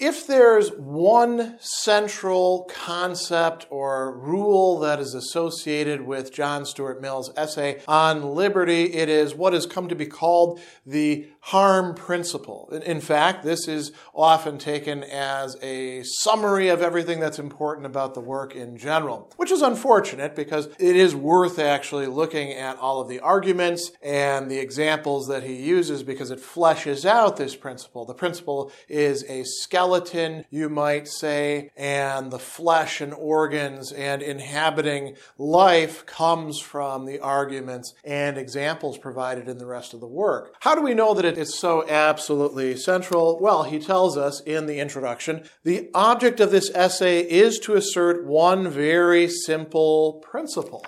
If there's one central concept or rule that is associated with John Stuart Mill's essay on liberty, it is what has come to be called the harm principle. In fact, this is often taken as a summary of everything that's important about the work in general, which is unfortunate because it is worth actually looking at all of the arguments and the examples that he uses because it fleshes out this principle. The principle is a skeleton, you might say, and the flesh and organs and inhabiting life comes from the arguments and examples provided in the rest of the work. How do we know that it's so absolutely central? Well, he tells us in the introduction the object of this essay is to assert one very simple principle.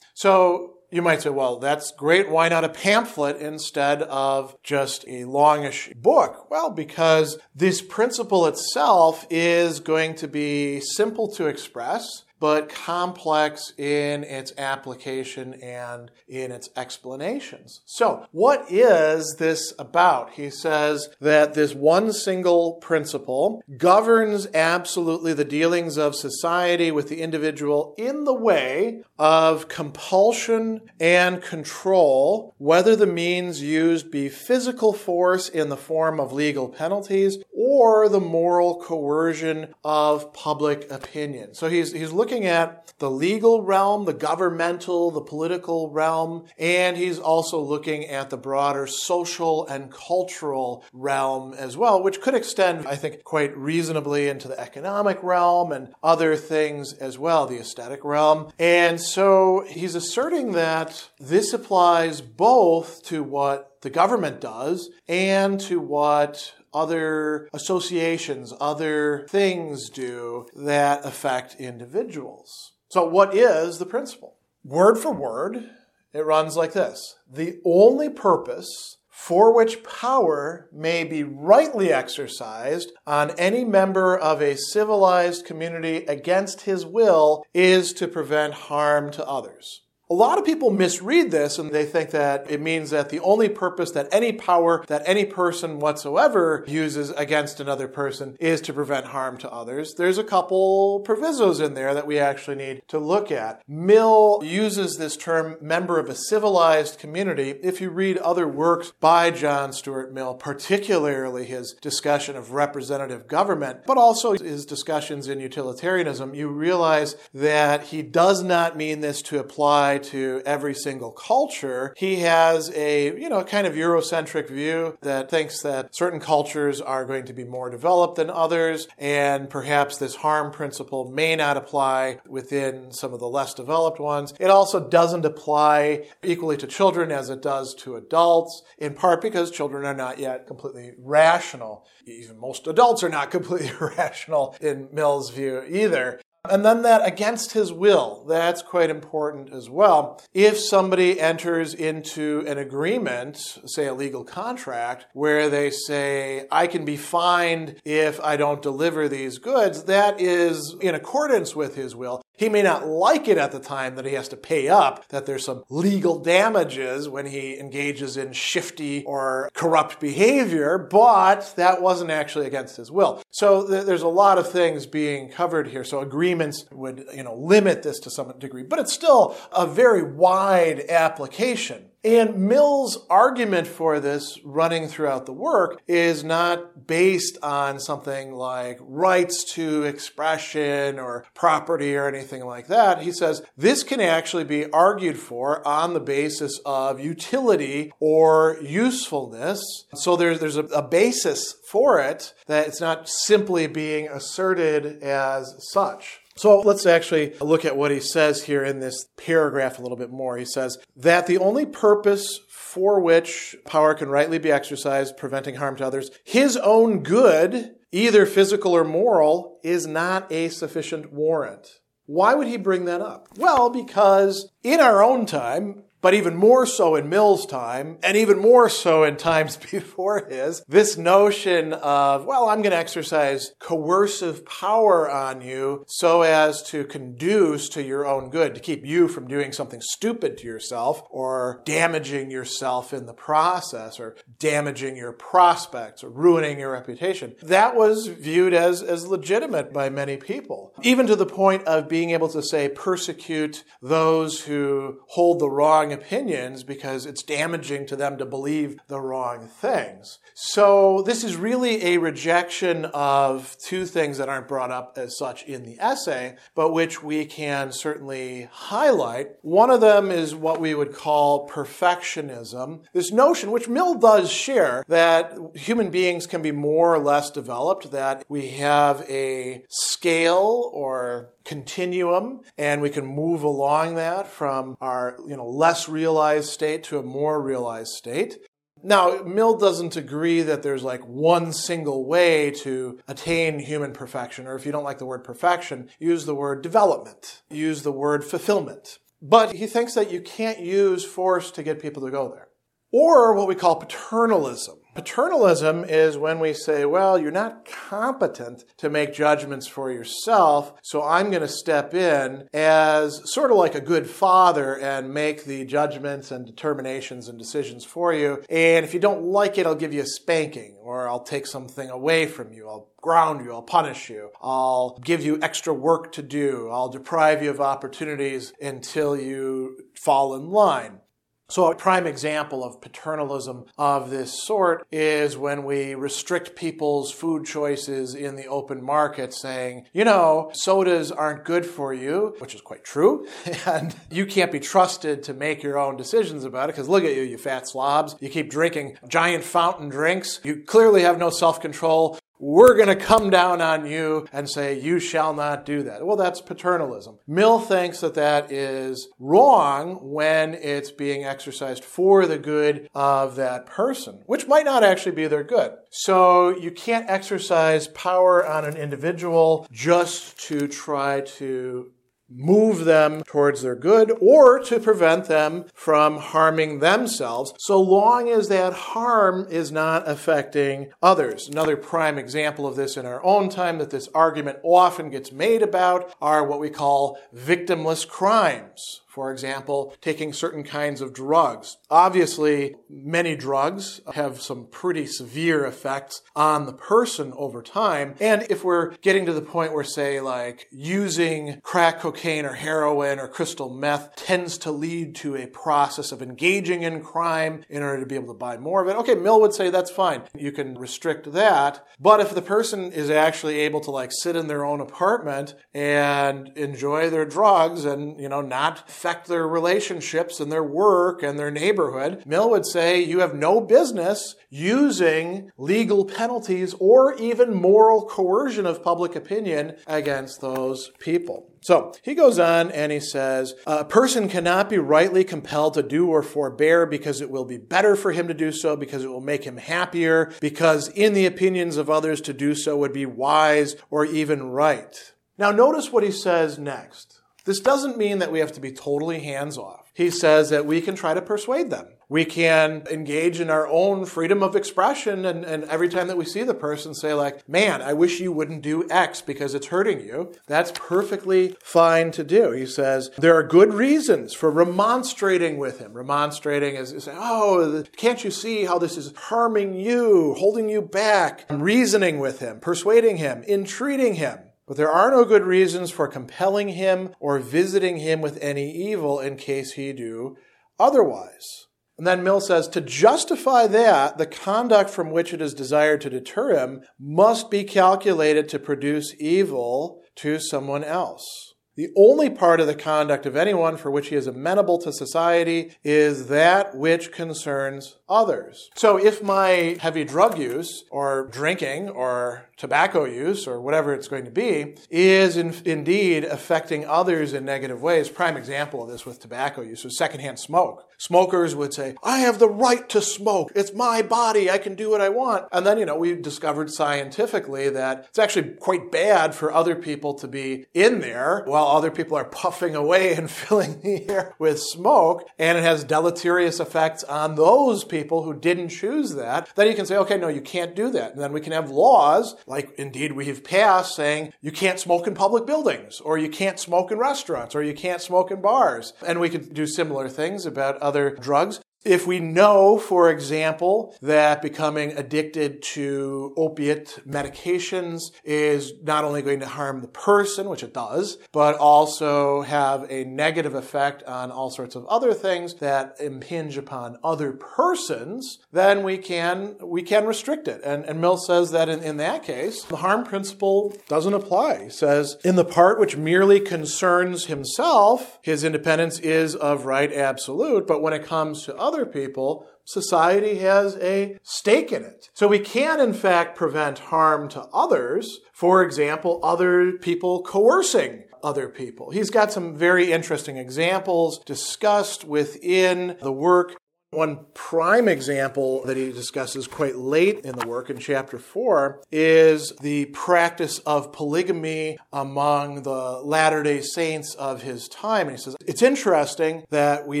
So you might say, well, that's great. Why not a pamphlet instead of just a longish book? Well, because this principle itself is going to be simple to express but complex in its application and in its explanations. So, what is this about? He says that this one single principle governs absolutely the dealings of society with the individual in the way of compulsion and control, whether the means used be physical force in the form of legal penalties or the moral coercion of public opinion. So he's, he's looking at the legal realm, the governmental, the political realm, and he's also looking at the broader social and cultural realm as well, which could extend, I think, quite reasonably into the economic realm and other things as well, the aesthetic realm. And so he's asserting that this applies both to what the government does and to what other associations, other things do that affect individuals. So, what is the principle? Word for word, it runs like this The only purpose for which power may be rightly exercised on any member of a civilized community against his will is to prevent harm to others. A lot of people misread this and they think that it means that the only purpose that any power that any person whatsoever uses against another person is to prevent harm to others. There's a couple provisos in there that we actually need to look at. Mill uses this term member of a civilized community. If you read other works by John Stuart Mill, particularly his discussion of representative government, but also his discussions in utilitarianism, you realize that he does not mean this to apply to every single culture. He has a, you know, kind of Eurocentric view that thinks that certain cultures are going to be more developed than others, and perhaps this harm principle may not apply within some of the less developed ones. It also doesn't apply equally to children as it does to adults, in part because children are not yet completely rational. Even most adults are not completely rational in Mill's view either. And then that against his will, that's quite important as well. If somebody enters into an agreement, say a legal contract, where they say, I can be fined if I don't deliver these goods, that is in accordance with his will. He may not like it at the time that he has to pay up, that there's some legal damages when he engages in shifty or corrupt behavior, but that wasn't actually against his will. So th- there's a lot of things being covered here. So agreements would, you know, limit this to some degree, but it's still a very wide application. And Mill's argument for this running throughout the work is not based on something like rights to expression or property or anything like that. He says this can actually be argued for on the basis of utility or usefulness. So there's, there's a, a basis for it that it's not simply being asserted as such. So let's actually look at what he says here in this paragraph a little bit more. He says that the only purpose for which power can rightly be exercised, preventing harm to others, his own good, either physical or moral, is not a sufficient warrant. Why would he bring that up? Well, because in our own time, but even more so in Mill's time, and even more so in times before his, this notion of, well, I'm going to exercise coercive power on you so as to conduce to your own good, to keep you from doing something stupid to yourself or damaging yourself in the process or damaging your prospects or ruining your reputation. That was viewed as, as legitimate by many people, even to the point of being able to say, persecute those who hold the wrong opinions because it's damaging to them to believe the wrong things. So this is really a rejection of two things that aren't brought up as such in the essay, but which we can certainly highlight. One of them is what we would call perfectionism. This notion, which Mill does share, that human beings can be more or less developed, that we have a scale or continuum and we can move along that from our you know less realized state to a more realized state now, Mill doesn't agree that there's like one single way to attain human perfection, or if you don't like the word perfection, use the word development, use the word fulfillment. But he thinks that you can't use force to get people to go there. Or what we call paternalism. Paternalism is when we say, well, you're not competent to make judgments for yourself, so I'm going to step in as sort of like a good father and make the judgments and determinations and decisions for you. And if you don't like it, I'll give you a spanking or I'll take something away from you. I'll ground you. I'll punish you. I'll give you extra work to do. I'll deprive you of opportunities until you fall in line. So, a prime example of paternalism of this sort is when we restrict people's food choices in the open market, saying, you know, sodas aren't good for you, which is quite true, and you can't be trusted to make your own decisions about it because look at you, you fat slobs. You keep drinking giant fountain drinks. You clearly have no self control we're going to come down on you and say, you shall not do that. Well, that's paternalism. Mill thinks that that is wrong when it's being exercised for the good of that person, which might not actually be their good. So you can't exercise power on an individual just to try to move them towards their good or to prevent them from harming themselves, so long as that harm is not affecting others. Another prime example of this in our own time that this argument often gets made about are what we call victimless crimes. For example, taking certain kinds of drugs. Obviously, many drugs have some pretty severe effects on the person over time. And if we're getting to the point where, say, like using crack cocaine or heroin or crystal meth tends to lead to a process of engaging in crime in order to be able to buy more of it, okay, Mill would say that's fine. You can restrict that. But if the person is actually able to like sit in their own apartment and enjoy their drugs and, you know, not affect their relationships and their work and their neighborhood, Mill would say you have no business using legal penalties or even moral coercion of public opinion against those people. So he goes on and he says, A person cannot be rightly compelled to do or forbear because it will be better for him to do so, because it will make him happier, because in the opinions of others to do so would be wise or even right. Now, notice what he says next. This doesn't mean that we have to be totally hands off. He says that we can try to persuade them. We can engage in our own freedom of expression and, and every time that we see the person say like, man, I wish you wouldn't do X because it's hurting you. That's perfectly fine to do. He says there are good reasons for remonstrating with him. Remonstrating is, is oh, can't you see how this is harming you, holding you back? Reasoning with him, persuading him, entreating him. But there are no good reasons for compelling him or visiting him with any evil in case he do otherwise. And then Mill says to justify that, the conduct from which it is desired to deter him must be calculated to produce evil to someone else. The only part of the conduct of anyone for which he is amenable to society is that which concerns others. So if my heavy drug use or drinking or tobacco use or whatever it's going to be is in, indeed affecting others in negative ways, prime example of this with tobacco use is secondhand smoke. Smokers would say, I have the right to smoke. It's my body. I can do what I want. And then, you know, we discovered scientifically that it's actually quite bad for other people to be in there while other people are puffing away and filling the air with smoke. And it has deleterious effects on those people who didn't choose that. Then you can say, okay, no, you can't do that. And then we can have laws, like indeed we have passed, saying you can't smoke in public buildings, or you can't smoke in restaurants, or you can't smoke in bars. And we could do similar things about other drugs. If we know, for example, that becoming addicted to opiate medications is not only going to harm the person, which it does, but also have a negative effect on all sorts of other things that impinge upon other persons, then we can we can restrict it. And, and Mill says that in, in that case, the harm principle doesn't apply. He says, in the part which merely concerns himself, his independence is of right absolute, but when it comes to other people, society has a stake in it. So we can, in fact, prevent harm to others. For example, other people coercing other people. He's got some very interesting examples discussed within the work one prime example that he discusses quite late in the work in chapter 4 is the practice of polygamy among the Latter day Saints of his time. And he says, It's interesting that we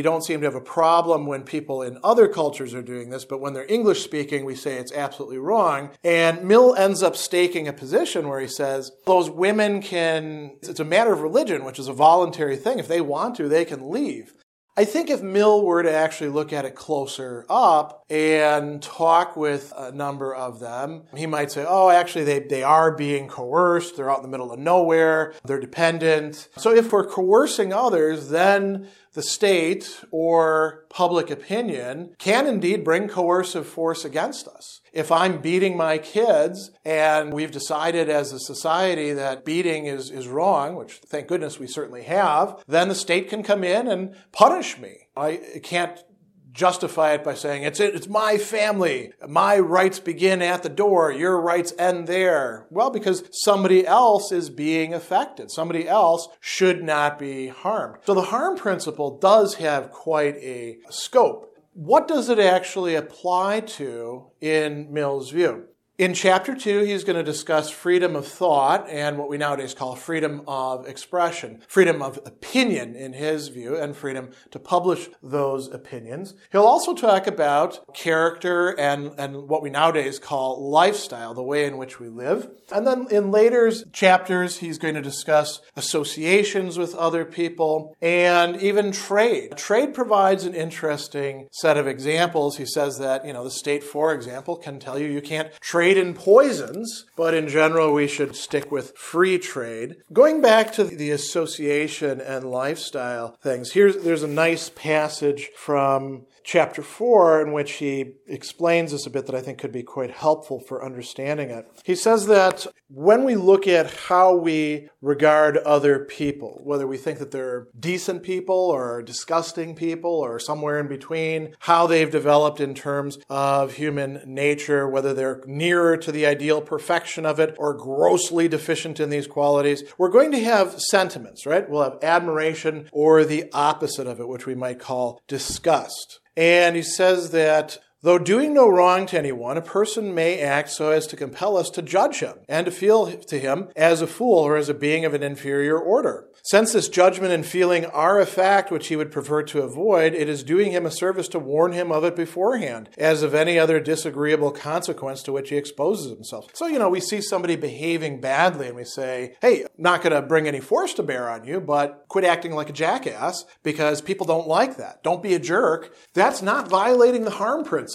don't seem to have a problem when people in other cultures are doing this, but when they're English speaking, we say it's absolutely wrong. And Mill ends up staking a position where he says, Those women can, it's a matter of religion, which is a voluntary thing. If they want to, they can leave. I think if Mill were to actually look at it closer up and talk with a number of them, he might say, oh, actually, they, they are being coerced. They're out in the middle of nowhere. They're dependent. So if we're coercing others, then the state or public opinion can indeed bring coercive force against us. If I'm beating my kids and we've decided as a society that beating is, is wrong, which thank goodness we certainly have, then the state can come in and punish me. I can't justify it by saying it's it's my family. My rights begin at the door. Your rights end there. Well, because somebody else is being affected. Somebody else should not be harmed. So the harm principle does have quite a scope. What does it actually apply to in Mill's view? In chapter two, he's going to discuss freedom of thought and what we nowadays call freedom of expression, freedom of opinion in his view, and freedom to publish those opinions. He'll also talk about character and, and what we nowadays call lifestyle, the way in which we live. And then in later chapters, he's going to discuss associations with other people and even trade. Trade provides an interesting set of examples. He says that, you know, the state, for example, can tell you you can't trade trade in poisons, but in general, we should stick with free trade. Going back to the association and lifestyle things, here's, there's a nice passage from chapter 4 in which he explains this a bit that I think could be quite helpful for understanding it. He says that when we look at how we regard other people, whether we think that they're decent people or disgusting people or somewhere in between, how they've developed in terms of human nature, whether they're nearer to the ideal perfection of it or grossly deficient in these qualities, we're going to have sentiments, right? We'll have admiration or the opposite of it, which we might call disgust. And he says that Though doing no wrong to anyone, a person may act so as to compel us to judge him and to feel to him as a fool or as a being of an inferior order. Since this judgment and feeling are a fact which he would prefer to avoid, it is doing him a service to warn him of it beforehand, as of any other disagreeable consequence to which he exposes himself. So, you know, we see somebody behaving badly and we say, hey, not going to bring any force to bear on you, but quit acting like a jackass because people don't like that. Don't be a jerk. That's not violating the harm principle.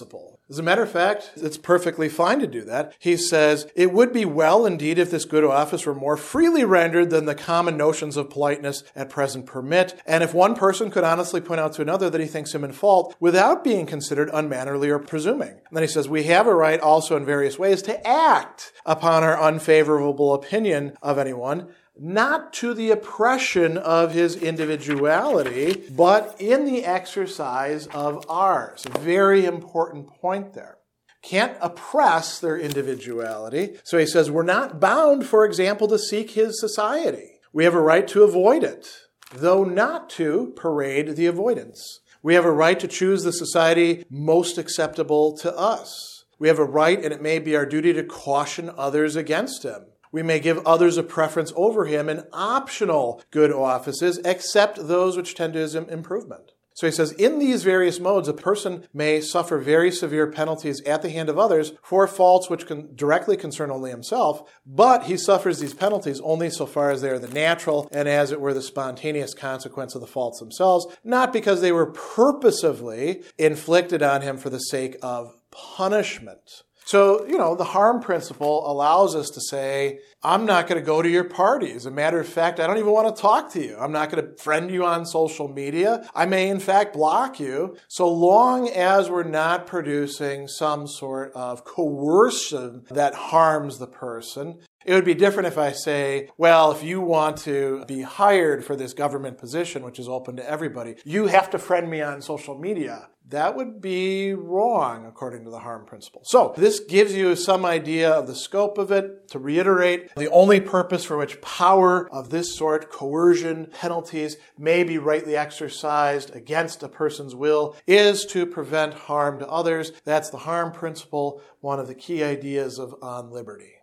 As a matter of fact, it's perfectly fine to do that. He says, It would be well indeed if this good office were more freely rendered than the common notions of politeness at present permit, and if one person could honestly point out to another that he thinks him in fault without being considered unmannerly or presuming. And then he says, We have a right also in various ways to act upon our unfavorable opinion of anyone not to the oppression of his individuality, but in the exercise of ours. Very important point there. Can't oppress their individuality. So he says, we're not bound, for example, to seek his society. We have a right to avoid it, though not to parade the avoidance. We have a right to choose the society most acceptable to us. We have a right, and it may be our duty to caution others against him. We may give others a preference over him in optional good offices, except those which tend to his improvement. So he says, in these various modes, a person may suffer very severe penalties at the hand of others for faults which can directly concern only himself, but he suffers these penalties only so far as they are the natural and as it were the spontaneous consequence of the faults themselves, not because they were purposively inflicted on him for the sake of punishment. So, you know, the harm principle allows us to say, I'm not going to go to your party. As a matter of fact, I don't even want to talk to you. I'm not going to friend you on social media. I may, in fact, block you so long as we're not producing some sort of coercion that harms the person. It would be different if I say, well, if you want to be hired for this government position, which is open to everybody, you have to friend me on social media. That would be wrong according to the harm principle. So, this gives you some idea of the scope of it. To reiterate, the only purpose for which power of this sort, coercion, penalties, may be rightly exercised against a person's will is to prevent harm to others. That's the harm principle, one of the key ideas of On Liberty.